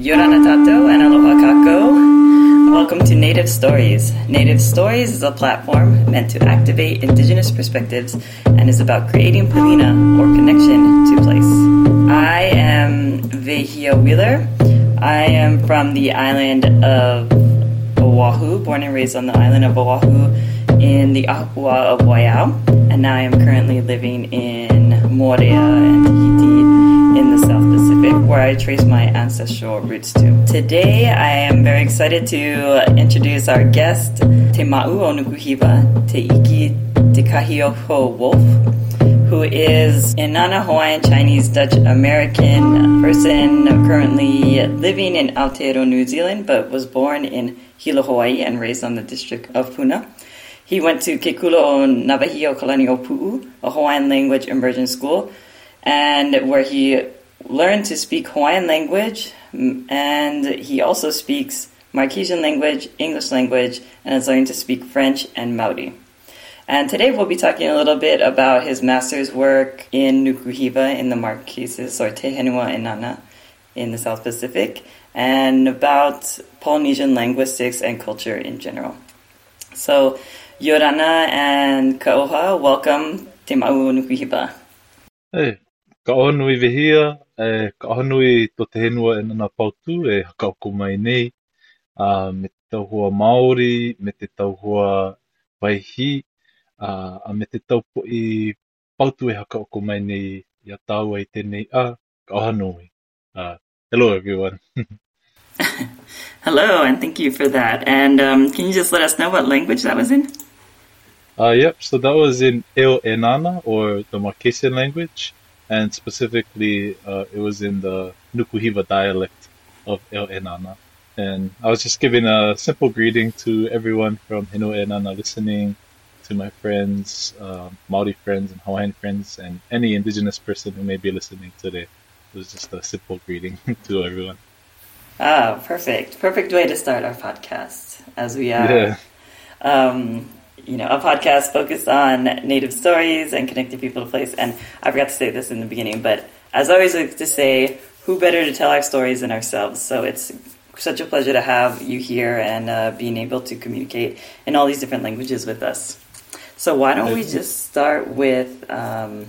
Yorana Tato and Aloha Kako. Welcome to Native Stories. Native Stories is a platform meant to activate Indigenous perspectives and is about creating pilina or connection to place. I am Vehia Wheeler. I am from the island of Oahu, born and raised on the island of Oahu in the Ahua of Waiau, and now I am currently living in Moorea and where I trace my ancestral roots to. Today, I am very excited to introduce our guest, Te Ma'u o Nukuhiva, Te Iki Wolf, who is a Enana Hawaiian Chinese Dutch American person currently living in Aotearoa, New Zealand, but was born in Hilo, Hawaii, and raised on the district of Puna. He went to Ke Kula o Nawahi o Kalani o Pu'u, a Hawaiian language immersion school, and where he learned to speak Hawaiian language, and he also speaks Marquesian language, English language, and is learning to speak French and Maori. And today we'll be talking a little bit about his master's work in Nukuhiva in the Marquesas or Te Henua Enana in the South Pacific, and about Polynesian linguistics and culture in general. So, Yorana and Kaoha, welcome Te Ma'u Nukuhiva. Hey, ka nui vehia, e, ka nui to te henua e nana pautu e hakaoko mai nei, uh, me te tauhua Māori, me te tauhua Waihi, uh, a me te taupo i pautu e hakaoko mai nei i a tau ai tēnei a, ka nui. Uh, hello everyone. Hello, and thank you for that. And um, can you just let us know what language that was in? Uh, yep, so that was in Eo Enana, or the Marquesian language, and specifically uh, it was in the Nukuhiva dialect of Eo Enana. And I was just giving a simple greeting to everyone from Hino Enana listening, to my friends, uh, Maori friends and Hawaiian friends, and any indigenous person who may be listening today. It was just a simple greeting to everyone. Ah, perfect. Perfect way to start our podcast as we are, yeah. um, you know, a podcast focused on native stories and connecting people to place. And I forgot to say this in the beginning, but as I always like to say, who better to tell our stories than ourselves? So it's such a pleasure to have you here and uh, being able to communicate in all these different languages with us. So why don't we just start with um,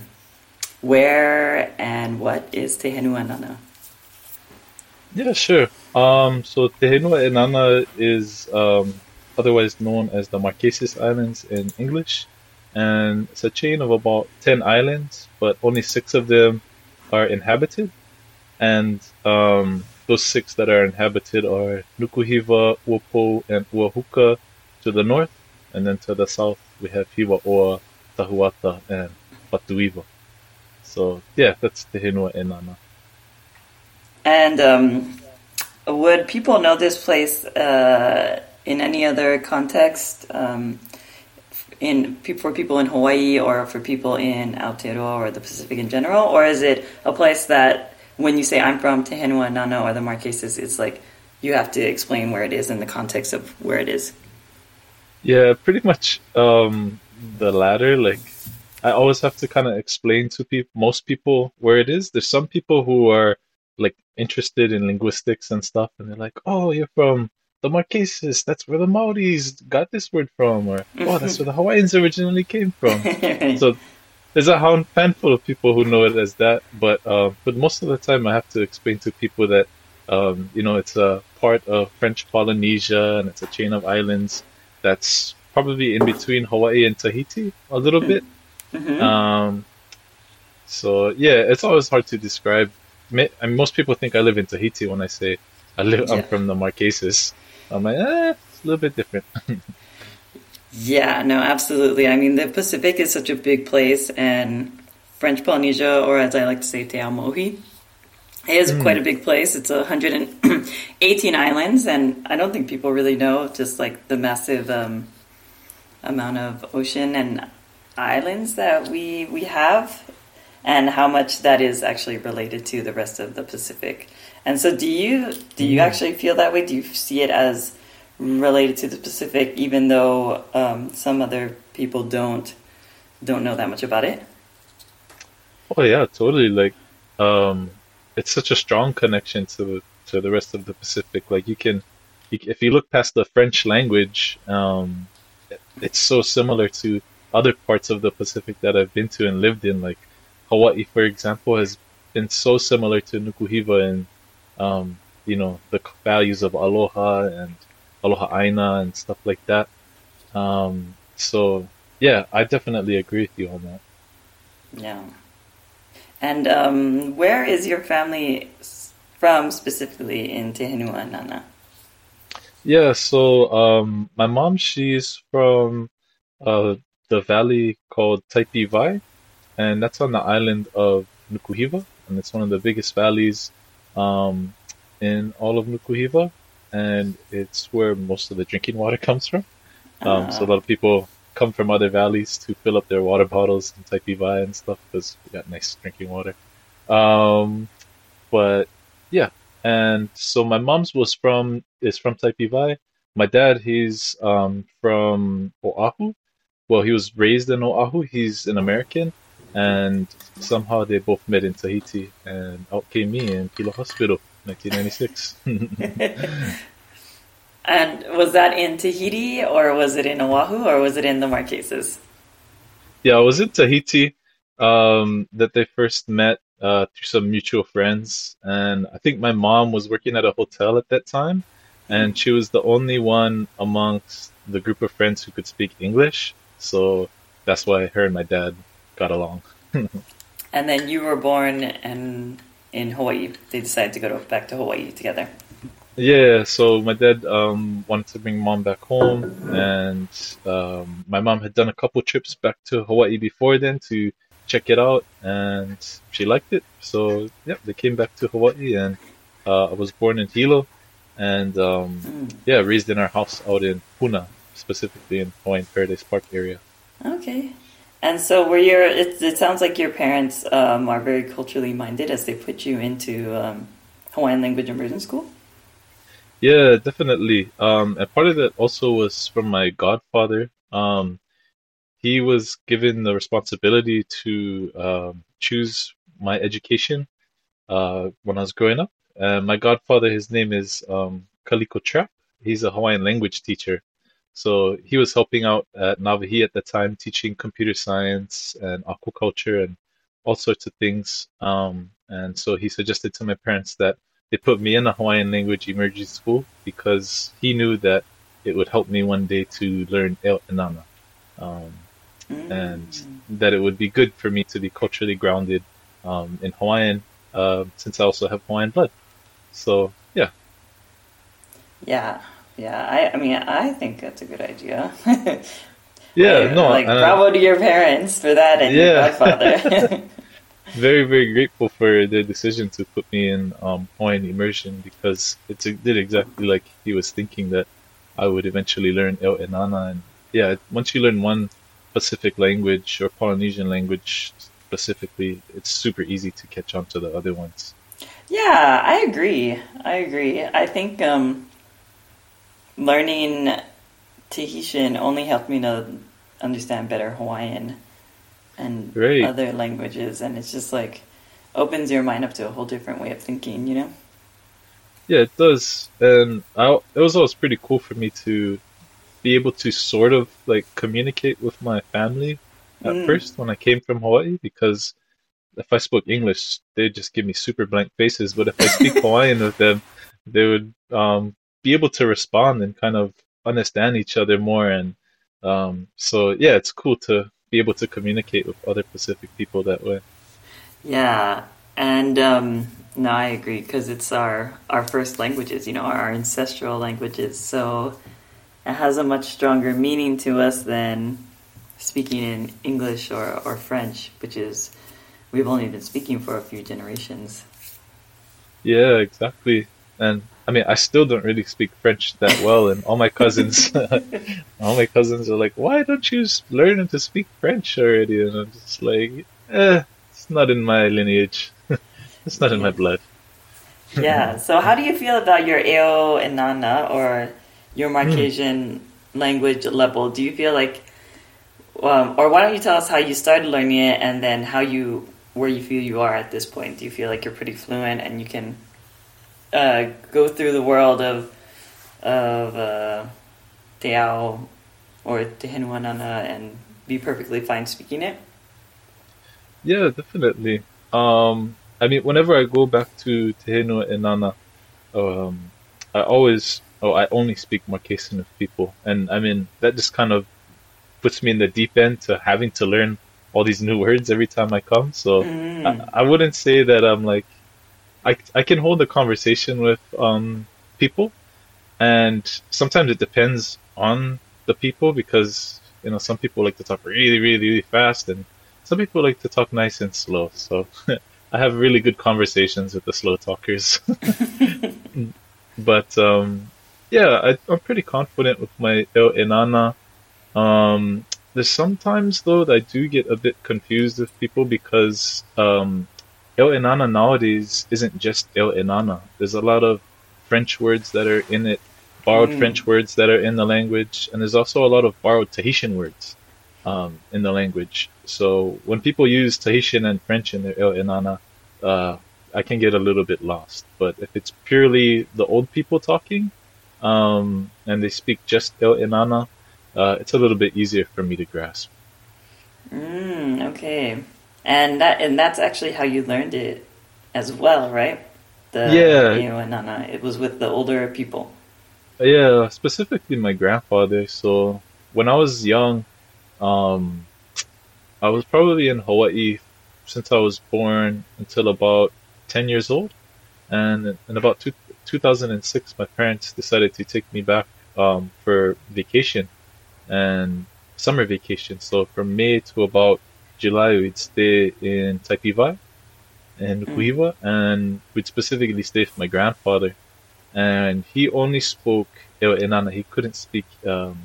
where and what is Te Henua Enana? Yeah, sure. Um, so Te Henua is um, otherwise known as the Marquesas Islands in English, and it's a chain of about 10 islands, but only six of them are inhabited. And um, those six that are inhabited are Nukuhiva, Ua Pou, and Ua Huka to the north, and then to the south we have Hiva Oa, Tahuata, and Patuiva. So yeah, that's Te Henua Enana. And um, would people know this place uh, in any other context? Um, in for people in Hawaii or for people in Aotearoa or the Pacific in general, or is it a place that when you say I'm from Te Henua Enana or the Marquesas, it's like you have to explain where it is in the context of where it is? Yeah, pretty much um, the latter. Like I always have to kind of explain to people, most people, where it is. There's some people who are like interested in linguistics and stuff, and they're like, "Oh, you're from the Marquesas. That's where the Maoris got this word from," or "Oh, that's where the Hawaiians originally came from." so there's a handful of people who know it as that, but uh, but most of the time, I have to explain to people that um, you know it's a part of French Polynesia and it's a chain of islands that's probably in between Hawaii and Tahiti a little bit. Mm-hmm. Um, so yeah, it's always hard to describe I mean, most people think I live in Tahiti when I say I live. Yeah. I'm from the Marquesas. I'm like, eh, it's a little bit different. yeah, no, absolutely. I mean, the Pacific is such a big place, and French Polynesia, or as I like to say, Te Ao Maohi, is mm. quite a big place. It's 118 islands, and I don't think people really know just like the massive um, amount of ocean and islands that we we have and how much that is actually related to the rest of the Pacific. And so, do you do you mm. actually feel that way? Do you see it as related to the Pacific, even though um, some other people don't don't know that much about it? Oh yeah, totally. Like, um, it's such a strong connection to to the rest of the Pacific. Like you can, if you look past the French language, um, it's so similar to other parts of the Pacific that I've been to and lived in. Like Hawaii, for example, has been so similar to Nukuhiva and um, you know the values of aloha and aloha aina and stuff like that. Um, so yeah, I definitely agree with you on that. Yeah. And um, where is your family from specifically in Te Henua Enana? Yeah, so um, my mom, she's from uh, the valley called Taipivai, and that's on the island of Nukuhiva, and it's one of the biggest valleys um, in all of Nukuhiva, and it's where most of the drinking water comes from. Um, So a lot of people come from other valleys to fill up their water bottles in Taipivai and stuff because we got nice drinking water. Um, but yeah, and so my mom's was from is from Taipivai. My dad, he's um, from Oahu. Well, he was raised in Oahu. He's an American, and somehow they both met in Tahiti, and out came me in Pila Hospital, 1996. And was that in Tahiti or was it in Oahu or was it in the Marquesas? Yeah, I was in Tahiti um, that they first met uh, through some mutual friends. And I think my mom was working at a hotel at that time. And she was the only one amongst the group of friends who could speak English. So that's why her and my dad got along. and then you were born in, in Hawaii. They decided to go to, back to Hawaii together. Yeah, so my dad um, wanted to bring mom back home, and um, my mom had done a couple trips back to Hawaii before then to check it out, and she liked it. So yeah, they came back to Hawaii, and uh, I was born in Hilo, and um, mm. yeah, raised in our house out in Puna, specifically in Hawaiian Paradise Park area. Okay. And so, were your? It, it sounds like your parents um, are very culturally minded as they put you into um, Hawaiian language immersion school. Yeah, definitely. Um, and part of that also was from my godfather. Um, he was given the responsibility to um, choose my education uh, when I was growing up. My godfather, his name is um, Kaliko Trap. He's a Hawaiian language teacher. So he was helping out at Nawahi at the time, teaching computer science and aquaculture and all sorts of things. Um, and so he suggested to my parents that they put me in a Hawaiian language immersion school because he knew that it would help me one day to learn Eo Enana. Um, mm. and that it would be good for me to be culturally grounded um, in Hawaiian uh, since I also have Hawaiian blood. So, yeah. Yeah, yeah. I, I mean, I think that's a good idea. yeah, no. Like, bravo to your parents for that and yeah. your godfather very very grateful for their decision to put me in um, Hawaiian immersion because it did exactly like he was thinking that I would eventually learn Eo Enana and yeah once you learn one Pacific language or Polynesian language specifically it's super easy to catch on to the other ones. Yeah, I agree. I agree. I think um, learning Tahitian only helped me to understand better Hawaiian and Great. other languages, and it's just like opens your mind up to a whole different way of thinking, you know? Yeah, it does, and I, it was always pretty cool for me to be able to sort of like communicate with my family at mm. first when I came from Hawaii because if I spoke English, they'd just give me super blank faces. But if I speak Hawaiian with them, they would um, be able to respond and kind of understand each other more. And um, so, yeah, it's cool to be able to communicate with other Pacific people that way. Yeah, and um, no, I agree because it's our our first languages, you know, our ancestral languages. So it has a much stronger meaning to us than speaking in English or, or French, which is we've only been speaking for a few generations. Yeah, exactly. And I mean, I still don't really speak French that well, and all my cousins, all my cousins are like, "Why don't you learn to speak French already?" And I'm just like, "Eh, it's not in my lineage. it's not in my blood." yeah. So, how do you feel about your Ao and Nana or your hmm. Marquesian mm. language level? Do you feel like, um, or why don't you tell us how you started learning it, and then how you, where you feel you are at this point? Do you feel like you're pretty fluent and you can uh, go through the world of of uh, Teao or Te Henua Enana and be perfectly fine speaking it? Yeah, definitely. Um, I mean, whenever I go back to Tehenu and Nana, um, I always, oh, I only speak Marquesan with people. And I mean, that just kind of puts me in the deep end to having to learn all these new words every time I come. So Mm. I, I wouldn't say that I'm like, I, I can hold a conversation with um, people. And sometimes it depends on the people because, you know, some people like to talk really, really, really fast and some people like to talk nice and slow. So I have really good conversations with the slow talkers. but um, yeah, I, I'm pretty confident with my Eo Enana. Um, there's sometimes though that I do get a bit confused with people because um, Eo Enana nowadays isn't just Eo Enana. There's a lot of French words that are in it, borrowed Mm. French words that are in the language, and there's also a lot of borrowed Tahitian words um, in the language. So when people use Tahitian and French in their Eo Enana, uh, I can get a little bit lost. But if it's purely the old people talking, um, and they speak just Eo Enana, uh, it's a little bit easier for me to grasp. Mm, okay. And that and that's actually how you learned it as well, right? The Yeah. Eo Enana. It was with the older people. Yeah, specifically my grandfather. So when I was young, um, I was probably in Hawaii since I was born until about 10 years old. And in about two, 2006, my parents decided to take me back um, for vacation and summer vacation. So from May to about July, we'd stay in Taipi in Mm. Kuiva, and we'd specifically stay with my grandfather. And he only spoke Enana. He couldn't speak um,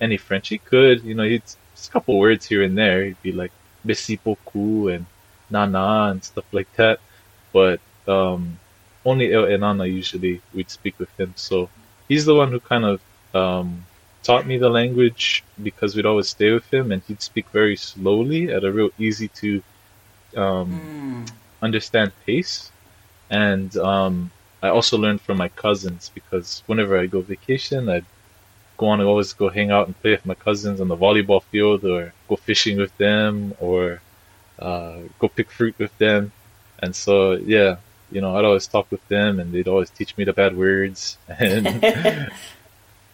any French. He could, you know, he'd just a couple words here and there. He'd be like "merci beaucoup" and "nana" and stuff like that. But um, only Eo Enana usually we'd speak with him. So he's the one who kind of um, taught me the language because we'd always stay with him, and he'd speak very slowly at a real easy to um, Mm. understand pace. And um, I also learned from my cousins because whenever I go vacation, I'd go on and always go hang out and play with my cousins on the volleyball field or go fishing with them or uh, go pick fruit with them. And so, yeah, you know, I'd always talk with them and they'd always teach me the bad words. And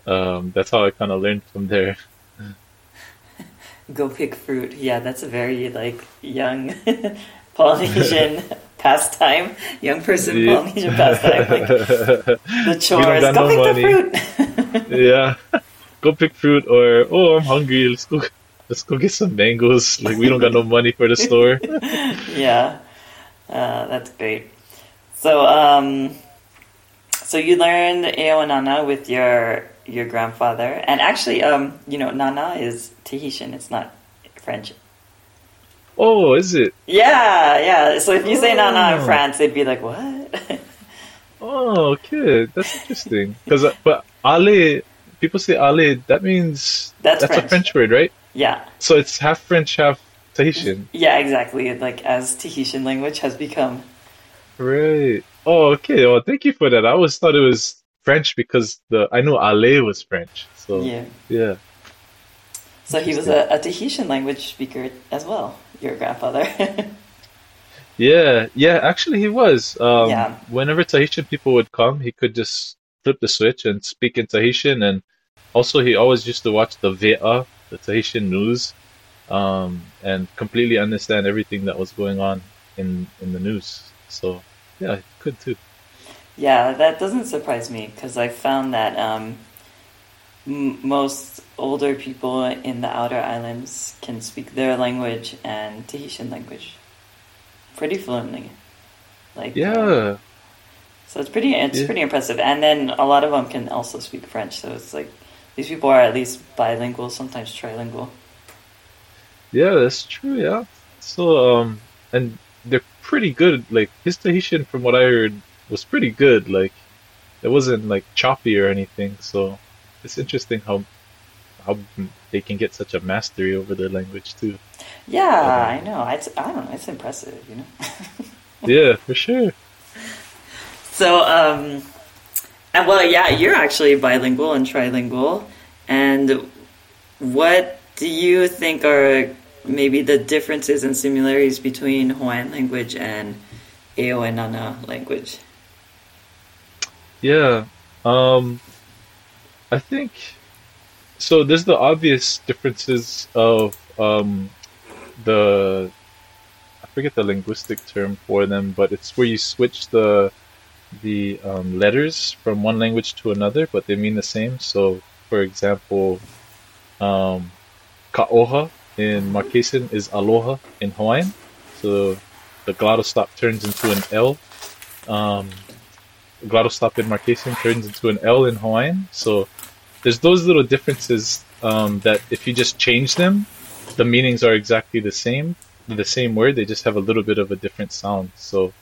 um, that's how I kind of learned from there. Go pick fruit. Yeah, that's a very like young Polynesian pastime. Young person Yeah. Polynesian pastime. Like the chores. Go no pick the fruit. yeah. Go pick fruit or oh I'm hungry, let's go let's go get some mangoes. Like we don't got no money for the store. yeah, uh, that's great. So, um, so you learned Eo Enana with your your grandfather, and actually, um, you know, Nana is Tahitian. It's not French. Oh, is it? Yeah, yeah. So if you say Nana in Oh. France, they'd be like, "What?" Oh, okay. That's interesting. Because but Ale, people say Ale, that means That's a French. French word, right? yeah, So it's half French, half Tahitian. yeah, exactly. Like as Tahitian language has become. Right. Oh, okay. Well, thank you for that. I always thought it was French because the I know Ale was French. So Yeah. yeah. So he was a, a Tahitian language speaker as well. Your grandfather. Yeah, yeah, actually he was. Um, Yeah. Whenever Tahitian people would come, he could just flip the switch and speak in Tahitian. And also, he always used to watch the VA, the Tahitian news, um, and completely understand everything that was going on in, in the news. So, yeah, he could too. Yeah, that doesn't surprise me because I found that um, m- most older people in the outer islands can speak their language and Tahitian language pretty fluently. Like Yeah, so it's pretty it's Yeah. pretty impressive. And then a lot of them can also speak French. So it's like these people are at least bilingual, sometimes trilingual. yeah, that's true. Yeah. So, um, and they're pretty good. Like his Tahitian, from what I heard, was pretty good. Like it wasn't like choppy or anything. So it's interesting how how they can get such a mastery over their language too. Yeah, Okay. I know. It's I don't know. It's impressive, you know. Yeah, for sure. so, um, and well, yeah, you're actually bilingual and trilingual. And what do you think are maybe the differences and similarities between Hawaiian language and Eo Enana language? Yeah, um, I think so. There's the obvious differences of um, the I forget the linguistic term for them, but it's where you switch the the um, letters from one language to another, but they mean the same. So, for example, um, ka'oha in Marquesan is aloha in Hawaiian. So the glottal stop turns into an L. Um, glottal stop in Marquesan turns into an L in Hawaiian. So there's those little differences um, that if you just change them, the meanings are exactly the same. The same word, they just have a little bit of a different sound. So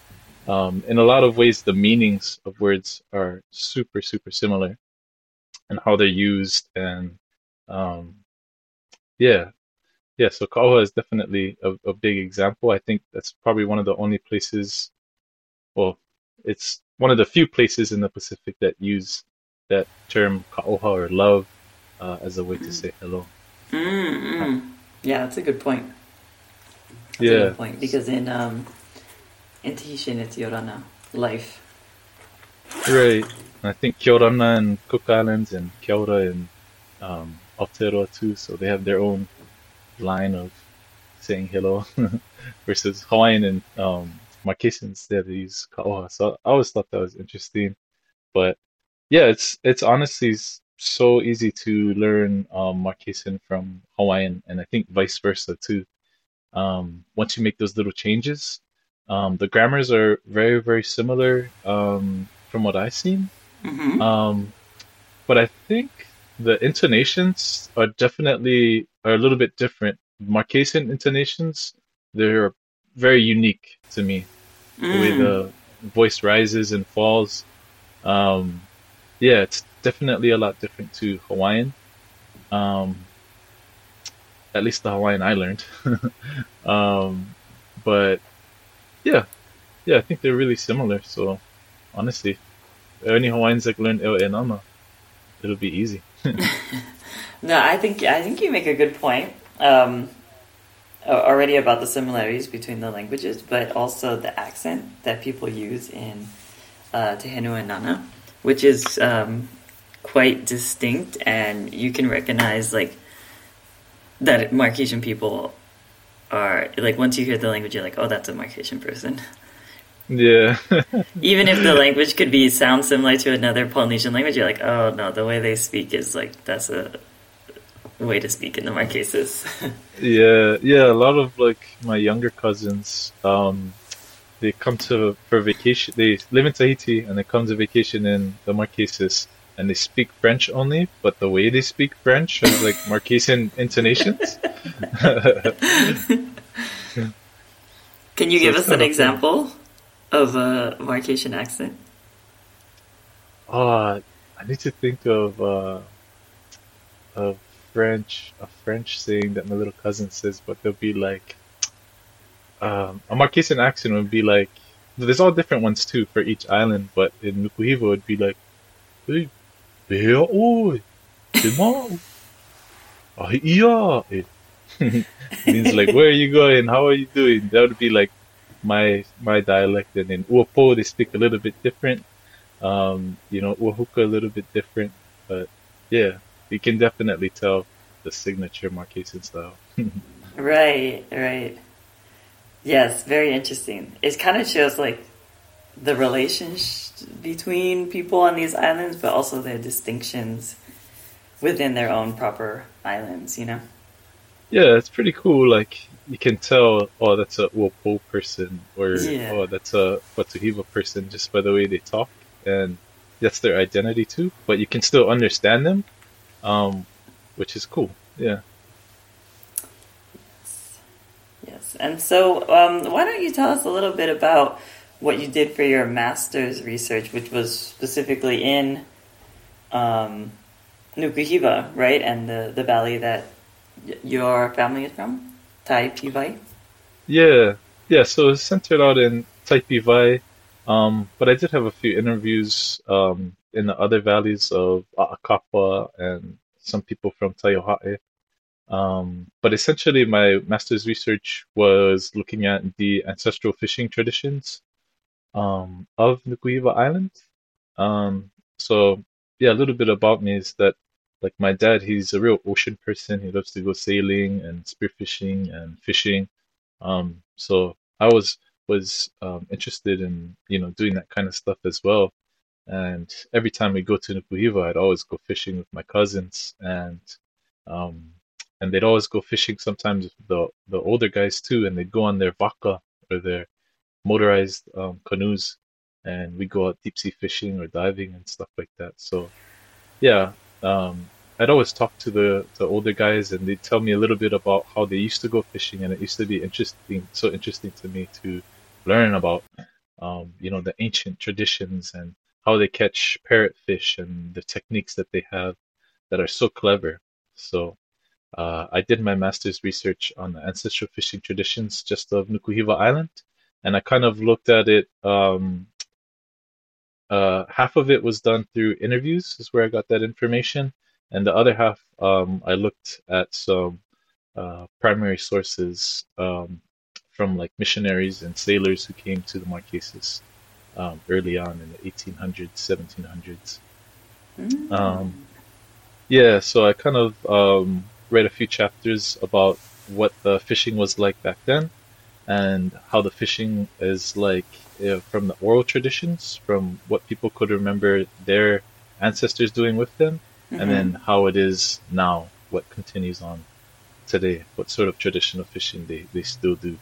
um, in a lot of ways, the meanings of words are super, super similar and how they're used. And um, yeah, yeah, so Ka'oha is definitely a, a big example. I think that's probably one of the only places, well, it's one of the few places in the Pacific that use that term Ka'oha or love uh, as a way to say hello. Mm-hmm. Yeah, that's a good point. That's yeah. a good point because in um, in Tahitian it's Yorana, life. Right. I think Kiorana and Cook Islands and Kiora and um, Aotearoa too, so they have their own line of saying hello versus Hawaiian and um, Marquesan instead they use Ka'oha. So I always thought that was interesting. But yeah, it's it's honestly so easy to learn um, Marquesan from Hawaiian, and I think vice versa too. Um, once you make those little changes, um, the grammars are very very similar um, from what I've seen. Mm-hmm. Um, but I think the intonations are definitely are a little bit different. Marquesan intonations, they're very unique to me. The way Mm. the voice rises and falls. Um, yeah, it's definitely a lot different to Hawaiian. Um, at least the Hawaiian I learned. um, but yeah, yeah, I think they're really similar. So honestly, any Hawaiians that learn Eo Enana, it'll be easy. No, I think I think you make a good point um, already about the similarities between the languages, but also the accent that people use in uh, Tehenu and Nana, which is um, quite distinct, and you can recognize like that Marquesian people are like once you hear the language, you're like, oh, that's a Marquesian person. yeah, Even if the language could be sound similar to another Polynesian language, you're like, oh no, the way they speak is like that's a way to speak in the Marquesas. yeah, yeah. A lot of like my younger cousins, um, they come to for vacation. They live in Tahiti and they come to vacation in the Marquesas, and they speak French only. But the way they speak French has like Marquesan intonations. Can you So give us an example of a Marquesan accent? Ah, I need to think of uh, a French a French saying that my little cousin says, but they'll be like um, a Marquesan accent would be like. There's all different ones too for each island, but in Nukuhiva would be like. It means like, "Where are you going? How are you doing?" That would be like my my dialect, and in Uapo they speak a little bit different um, you know, Uahuka a little bit different, but yeah, you can definitely tell the signature Marquesan style. Right, right. Yes, very interesting. It kind of shows like the relationship between people on these islands, but also their distinctions within their own proper islands. You know. yeah, it's pretty cool. Like you can tell, oh, that's a Uapo person, or Yeah. oh, that's a Watuhiva person, just by the way they talk, and that's their identity too. But you can still understand them, um, which is cool. Yeah. Yes. And so, um, why don't you tell us a little bit about what you did for your master's research, which was specifically in um, Nukuhiva, right? And the, the valley that y- your family is from? Taipivai? Yeah, yeah. So it's centered out in Taipi, Um, but I did have a few interviews um, in the other valleys of A'akapa and some people from Taiohae. Um, but essentially, my master's research was looking at the ancestral fishing traditions um, of Nukuhiva Island. Um, so, yeah, a little bit about me is that, like, my dad, he's a real ocean person. He loves to go sailing and spearfishing and fishing. Um, so I was was um, interested in you know doing that kind of stuff as well. And every time we go to Nukuhiva, I'd always go fishing with my cousins, and um, and they'd always go fishing sometimes the the older guys too, and they'd go on their vaka or their motorized um, canoes, and we go out deep sea fishing or diving and stuff like that. So, yeah, um, I'd always talk to the the older guys, and they'd tell me a little bit about how they used to go fishing, and it used to be interesting, so interesting to me to learn about, um, you know, the ancient traditions and how they catch parrotfish and the techniques that they have that are so clever. So uh, I did my master's research on the ancestral fishing traditions just of Nukuhiva Island, and I kind of looked at it. Um, uh, half of it was done through interviews, is where I got that information, and the other half um, I looked at some uh, primary sources um, from like missionaries and sailors who came to the Marquesas um, early on in the 1800s, 1700s. Mm. Um, yeah, so I kind of um, read a few chapters about what the fishing was like back then and how the fishing is like uh, from the oral traditions, from what people could remember their ancestors doing with them, mm-hmm. and then how it is now, what continues on today, what sort of tradition of fishing they, they still do.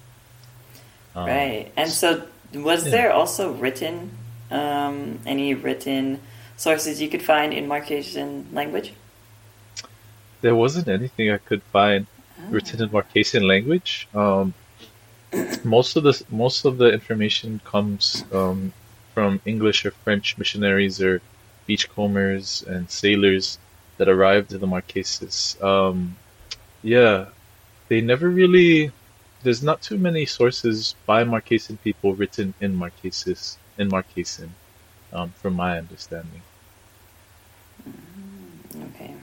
Um, right. And so, was yeah. there also written, um, any written sources you could find in Marquesan language? There wasn't anything I could find oh. written in Marquesan language. Um, most of the most of the information comes um, from English or French missionaries or beachcombers and sailors that arrived in the Marquesas. Um, yeah, they never really there's not too many sources by Marquesan people written in Marquesas in Marquesan, um, from my understanding. Mm, okay,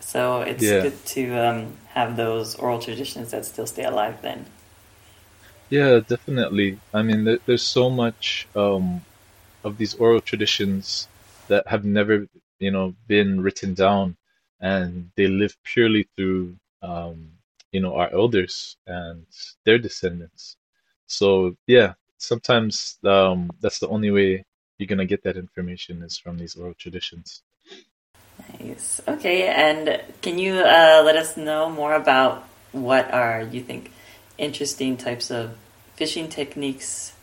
so it's yeah. good to um, have those oral traditions that still stay alive. Then. Yeah, definitely. I mean, there, there's so much um, of these oral traditions that have never, you know, been written down, and they live purely through um, you know our elders and their descendants. So yeah, sometimes um, that's the only way you're gonna get that information is from these oral traditions. Nice. Okay, and can you uh, let us know more about what are you think interesting types of fishing techniques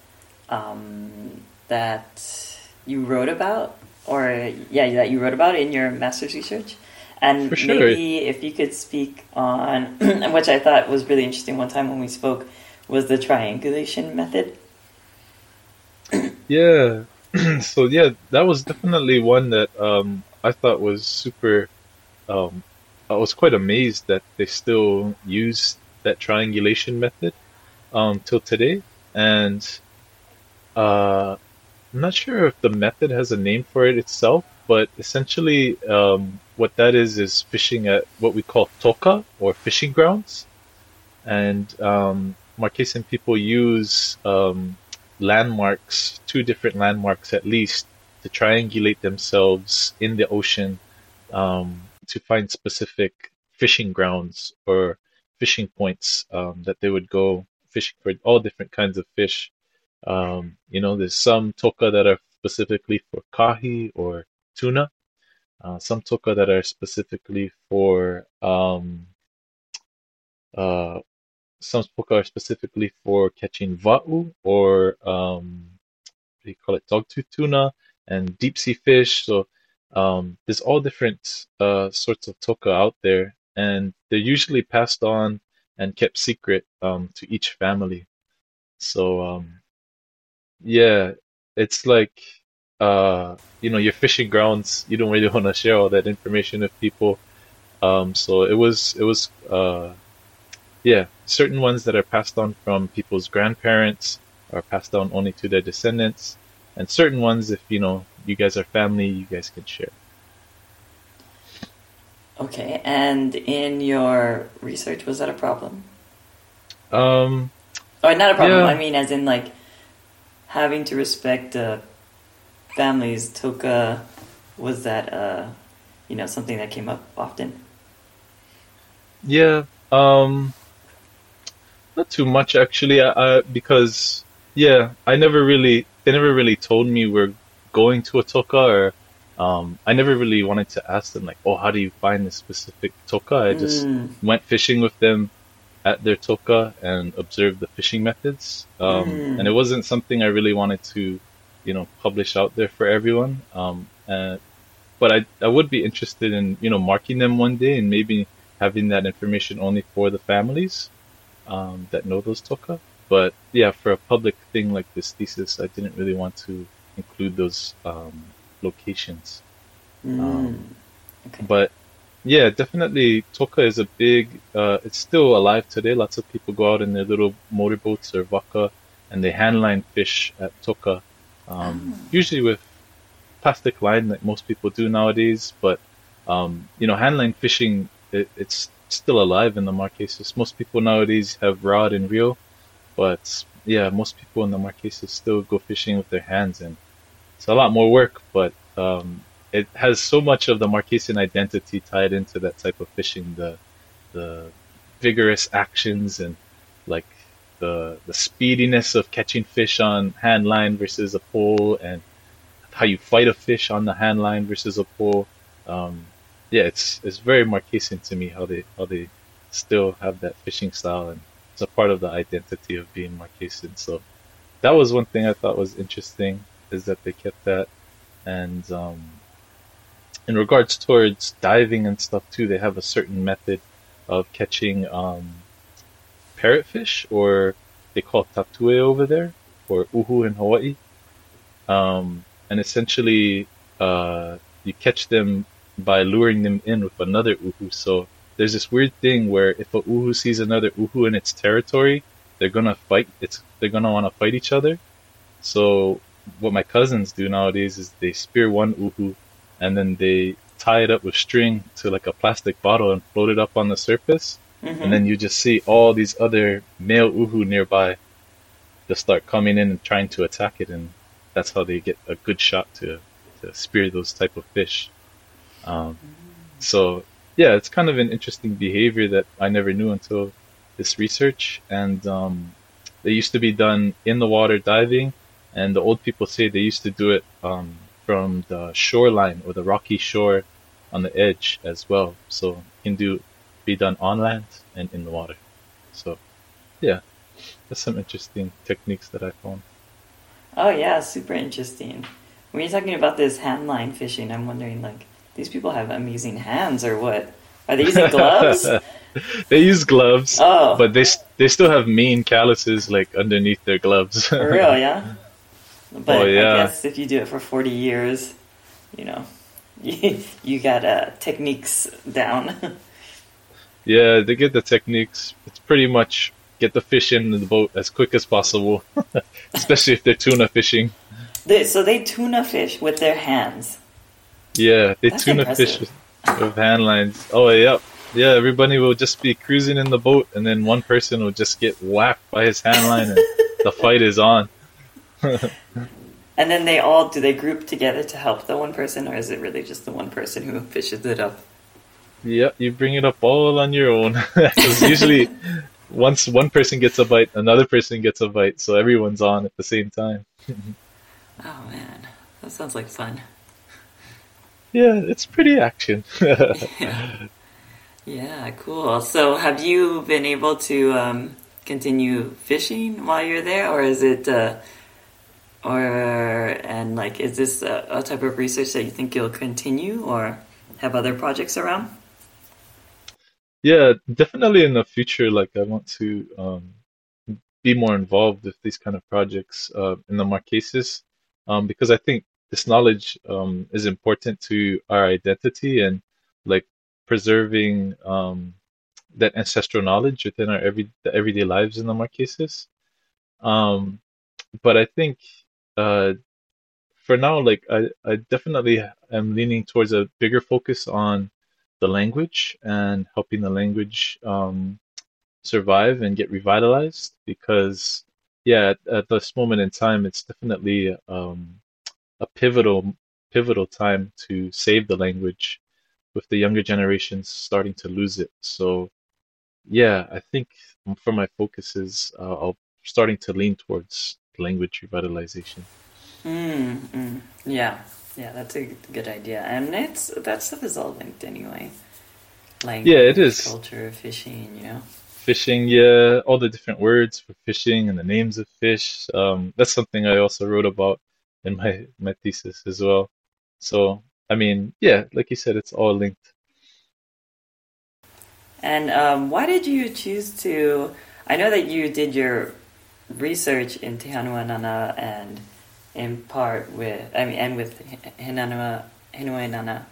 um, that you wrote about, or yeah, that you wrote about in your master's research? And sure. maybe if you could speak on, which I thought was really interesting one time when we spoke, was the triangulation method. yeah. so yeah, that was definitely one that um, I thought was super. Um, I was quite amazed that they still use that triangulation method um, till today, and uh, I'm not sure if the method has a name for it itself, but essentially, um, what that is is fishing at what we call toka or fishing grounds, and um, Marquesan people use um, landmarks, two different landmarks at least, to triangulate themselves in the ocean um, to find specific fishing grounds or fishing points um, that they would go fishing for all different kinds of fish. Um, you know, there's some toka that are specifically for kahi or tuna. Uh, some toka that are specifically for um, uh, some toka are specifically for catching va'u or um, what do you call it, dogtooth tuna and deep sea fish. So um, there's all different uh, sorts of toka out there, and they're usually passed on and kept secret um, to each family. So um, yeah, it's like uh, you know, your fishing grounds, you don't really want to share all that information with people. Um, so it was, it was, uh, yeah, certain ones that are passed on from people's grandparents are passed down only to their descendants. and certain ones, if you know you guys are family, you guys can share. Okay, and in your research, was that a problem? Um, or not a problem. yeah. I mean, as in like having to respect uh, families. Toka was that uh, you know something that came up often. Yeah, um, not too much actually. I, I, because yeah, I never really they never really told me we're going to a toka or um, I never really wanted to ask them like, oh, how do you find this specific toka? I just Mm. went fishing with them at their toka and observed the fishing methods. Um, Mm. And it wasn't something I really wanted to, you know, publish out there for everyone. Um, uh, but I, I would be interested in, you know, marking them one day and maybe having that information only for the families um, that know those toka. But yeah, for a public thing like this thesis, I didn't really want to include those um, locations. Mm. Um, okay. But yeah, definitely Toka is a big. Uh, it's still alive today. Lots of people go out in their little motorboats or vaka, and they handline fish at Toka. Um, Usually with plastic line, like most people do nowadays. But um, you know, handline fishing, it, it's still alive in the Marquesas. Most people nowadays have rod and reel, but yeah, most people in the Marquesas still go fishing with their hands, and it's a lot more work. But um, it has so much of the Marquesan identity tied into that type of fishing, the the vigorous actions and like the the speediness of catching fish on hand line versus a pole and how you fight a fish on the hand line versus a pole. Um, yeah, it's it's very Marquesan to me how they how they still have that fishing style and it's a part of the identity of being Marquesan. So that was one thing I thought was interesting is that they kept that and um, in regards towards diving and stuff too, they have a certain method of catching um, parrotfish, or they call tatue over there, or uhu in Hawaii. Um, and essentially, uh, you catch them by luring them in with another uhu. So there's this weird thing where if a uhu sees another uhu in its territory, they're gonna fight. It's they're gonna want to fight each other. So what my cousins do nowadays is they spear one uhu and then they tie it up with string to like a plastic bottle and float it up on the surface. Mhm. And then you just see all these other male uhu nearby just start coming in and trying to attack it. And that's how they get a good shot to, to spear those type of fish. Um, so yeah, it's kind of an interesting behavior that I never knew until this research. And um, they used to be done in the water diving, and the old people say they used to do it um, from the shoreline or the rocky shore on the edge as well. So it can do be done on land and in the water. So yeah, that's some interesting techniques that I found. Oh yeah, super interesting. When you're talking about this hand line fishing, I'm wondering like these people have amazing hands or what? Are they using gloves? they use gloves, Oh. but they they still have mean calluses like underneath their gloves. For real, yeah. But Oh, yeah. I guess if you do it for 40 years, you know, you, you got uh, techniques down. Yeah, they get the techniques. It's pretty much get the fish in the boat as quick as possible, especially if they're tuna fishing. they, so they tuna fish with their hands. Yeah, they That's tuna impressive. fish with, with hand lines. Oh, yep. Yeah, everybody will just be cruising in the boat, and then one person will just get whacked by his hand line, and the fight is on. And then they all, do they group together to help the one person, or is it really just the one person who fishes it up? Yep, you bring it up all on your own. usually, once one person gets a bite, another person gets a bite, so everyone's on at the same time. Oh man, that sounds like fun. Yeah, it's pretty action. Yeah, cool. So have you been able to um, continue fishing while you're there, or is it, uh, or and like, is this a, a type of research that you think you'll continue, or have other projects around? Yeah, definitely in the future, like I want to um, be more involved with these kind of projects uh, in the Marquesas, um, because I think this knowledge um, is important to our identity and like preserving um, that ancestral knowledge within our every everyday lives in the Marquesas. Um, but I think uh, for now, like I, I definitely am leaning towards a bigger focus on the language and helping the language um, survive and get revitalized because yeah at, at, this moment in time it's definitely um, a pivotal pivotal time to save the language with the younger generations starting to lose it. So yeah i think for my focus is uh, i'll starting to lean towards language revitalization. Mm, mm, yeah yeah that's a good idea and it's that stuff is all linked anyway language yeah it is culture of fishing you know fishing, yeah, all the different words for fishing and the names of fish. Um, that's something I also wrote about in my my thesis as well. So, I mean, yeah, like you said, it's all linked. And um, why did you choose to? I know that you did your research in Te Henua Enana and in part with, I mean, and with Hinanua, Hinue Nana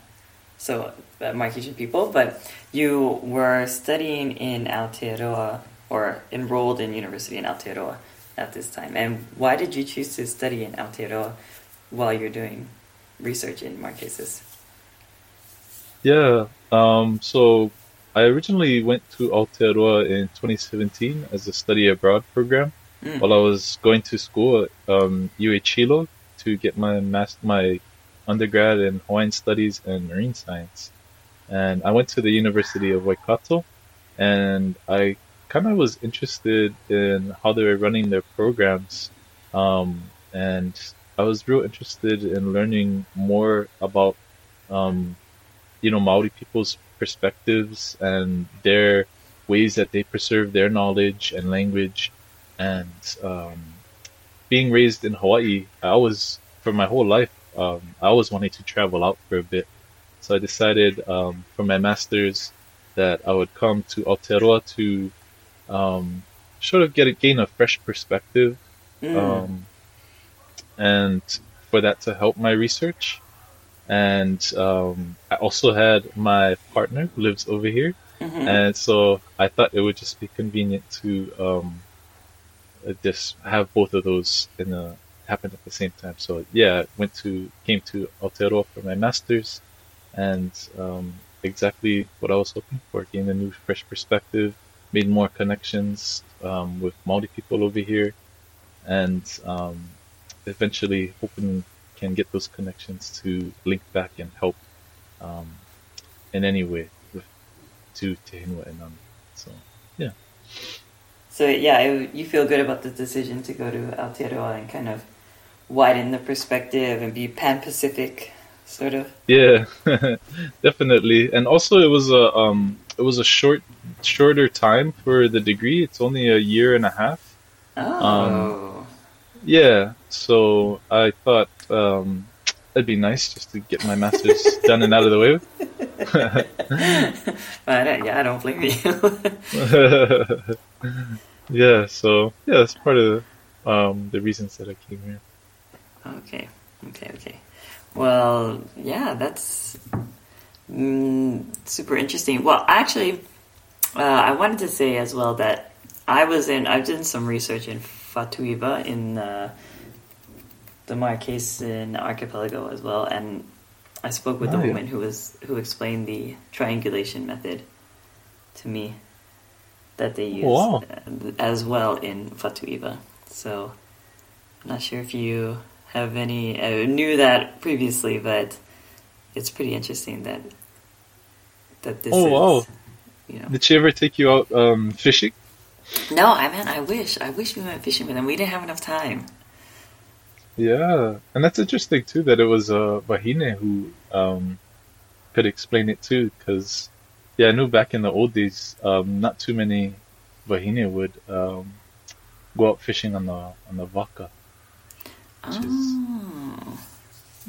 so uh, people, but you were studying in Aotearoa or enrolled in university in Aotearoa at this time. And why did you choose to study in Aotearoa while you're doing research in Marquesas? Yeah, um, so I originally went to Aotearoa in 2017 as a study abroad program mm. while I was going to school at um, UH to get my master, my undergrad in Hawaiian Studies and Marine Science. And I went to the University of Waikato and I kind of was interested in how they were running their programs. Um, and I was real interested in learning more about, um, you know, Maori people's perspectives and their ways that they preserve their knowledge and language. And um, being raised in Hawaii, I was, for my whole life, um, I always wanted to travel out for a bit. So I decided um, for my master's that I would come to Aotearoa to um, sort of get a, gain a fresh perspective, mm. Um, and for that to help my research. And um, I also had my partner who lives over here, mm-hmm. and so I thought it would just be convenient to um, just have both of those in a happened at the same time. So yeah, went to came to Aotearoa for my masters, and um, exactly what I was hoping for. Gained a new, fresh perspective, made more connections um, with Maori people over here, and um, eventually hoping can get those connections to link back and help um, in any way with to Te Henua and um, so yeah. So yeah, it, you feel good about the decision to go to Aotearoa and kind of widen the perspective and be pan Pacific, sort of. Yeah, definitely. And also, it was a um, it was a short, shorter time for the degree. It's only a year and a half. Oh. Um, yeah. So I thought um, it'd be nice just to get my master's done and out of the way. but yeah, I don't blame you. yeah. So yeah, that's part of um, the reasons that I came here. Okay, okay, okay. Well, yeah, that's mm, super interesting. Well, actually, uh, I wanted to say as well that I was in, I've done some research in Fatuiva in uh, the Marquesan archipelago as well, and I spoke with oh, a woman yeah. who was who explained the triangulation method to me that they use wow. as well in Fatuiva. So, I'm not sure if you have any. I knew that previously, but it's pretty interesting that that this. Oh is, wow! You know. Did she ever take you out um, fishing? No, I mean, I wish. I wish we went fishing with them. We didn't have enough time. Yeah, and that's interesting too that it was uh, Wahine who um, could explain it too, because yeah, I knew back in the old days, um, not too many Wahine would um, go out fishing on the on the Vaka. Oh.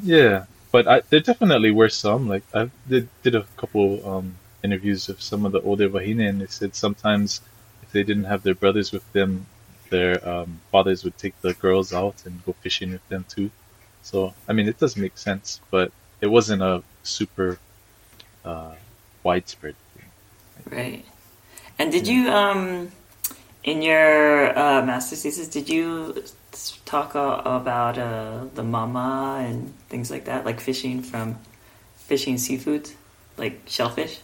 yeah, but I, there definitely were some. Like I did, did a couple um, interviews of some of the older Wahine, and they said sometimes if they didn't have their brothers with them, their um, fathers would take the girls out and go fishing with them too. So I mean, it does make sense, but it wasn't a super uh, widespread thing. Right. And did you um in your uh, master's thesis, did you talk uh, about uh, the mama and things like that, like fishing from fishing seafood, like shellfish?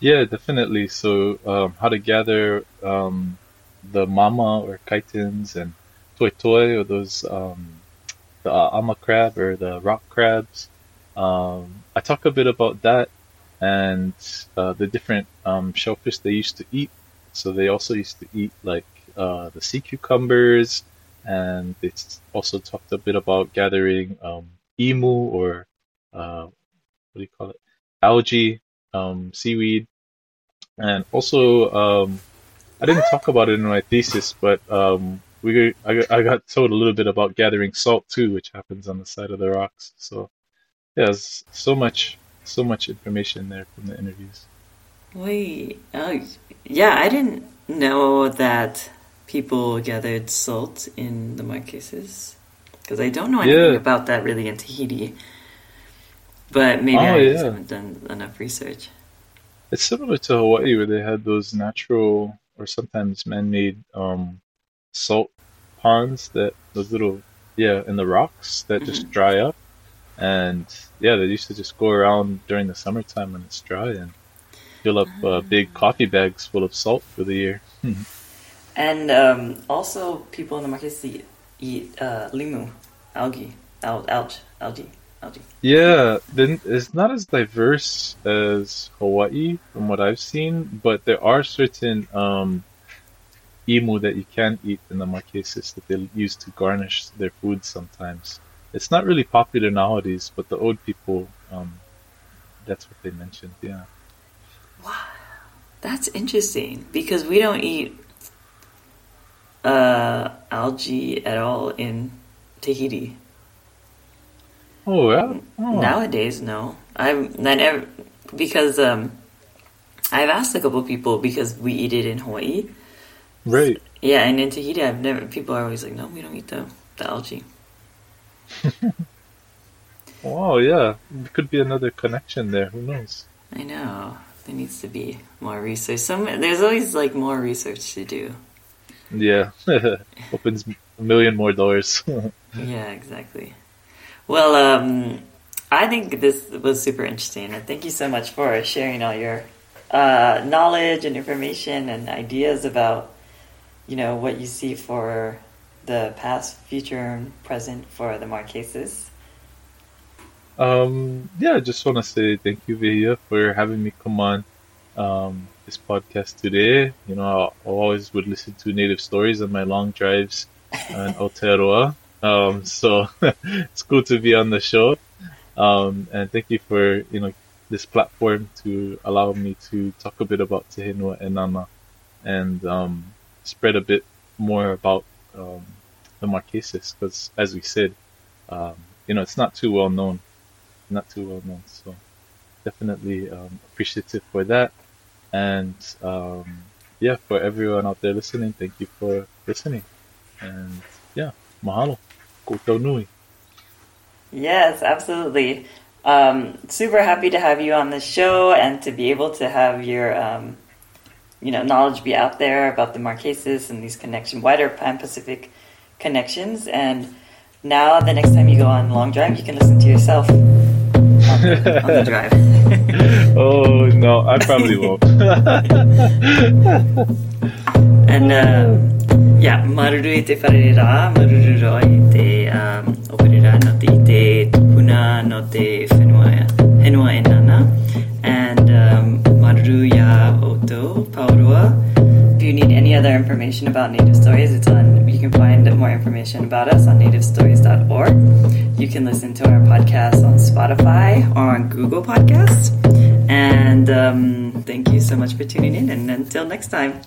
Yeah, definitely. So, um, how to gather um, the mama or chitons and toi toi or those um, the uh, ama crab or the rock crabs. Um, I talk a bit about that and uh, the different um, shellfish they used to eat. So they also used to eat like uh, the sea cucumbers, and they also talked a bit about gathering um, imu or uh, what do you call it, algae, um, seaweed, and also um, I didn't talk about it in my thesis, but um, we I, I got told a little bit about gathering salt too, which happens on the side of the rocks. So yeah, there's so much so much information there from the interviews. Wait, oh, yeah, I didn't know that people gathered salt in the Marquesas because I don't know anything yeah. about that really in Tahiti. But maybe oh, I yeah. haven't done enough research. It's similar to Hawaii where they had those natural or sometimes man-made um, salt ponds that those little yeah in the rocks that mm-hmm. just dry up. And yeah they used to just go around during the summertime when it's dry and fill up uh, big coffee bags full of salt for the year. And um, also people in the market eat, eat uh, limu algae al- algae algae algae yeah then it's not as diverse as hawaii from what i've seen but there are certain um, imu that you can eat in the Marquesas that they use to garnish their food sometimes. It's not really popular nowadays, but the old people, um, that's what they mentioned. Yeah. Wow, that's interesting because we don't eat uh, algae at all in Tahiti. Oh yeah. Oh. Nowadays, no. I've never because um, I've asked a couple people because we eat it in Hawaii Right. Yeah, and in Tahiti, I've never. People are always like, "No, we don't eat the the algae." wow. Yeah, it could be another connection there. Who knows? I know there needs to be more research. Some there's always like more research to do. Yeah, opens a million more doors. yeah, exactly. Well, um, I think this was super interesting, and thank you so much for sharing all your uh, knowledge and information and ideas about you know, what you see for the past, future, and present for the Marquesas? Um, yeah, I just want to say thank you, Vihia, for having me come on um, this podcast today. You know, I always would listen to native stories on my long drives in Aotearoa. Um, so it's cool to be on the show. Um, and thank you for, you know, this platform to allow me to talk a bit about Te Henua Enana. And, um, spread a bit more about um, the Marquesas because, as we said, um, you know, it's not too well known, not too well known. So definitely um, appreciative for that, and um, yeah, for everyone out there listening, thank you for listening, and yeah, mahalo, koutou. Yes, absolutely. Um, super happy to have you on the show and to be able to have your um, you know knowledge be out there about the Marquesas and these connection wider Pan Pacific connections. And now the next time you go on long drive, you can listen to yourself on the, on the drive. oh no, I probably won't. and uh, yeah, maruru te wharerera, maruru roi te um, operera no te i te tupuna no te whenua, whenua e nana. And um, maruru ya oto paurua. If you need any other information about Native Stories, it's on. You can find more information about us on nativestories.org. You can listen to our podcast on Spotify or on Google Podcasts. And um, thank you so much for tuning in. And until next time.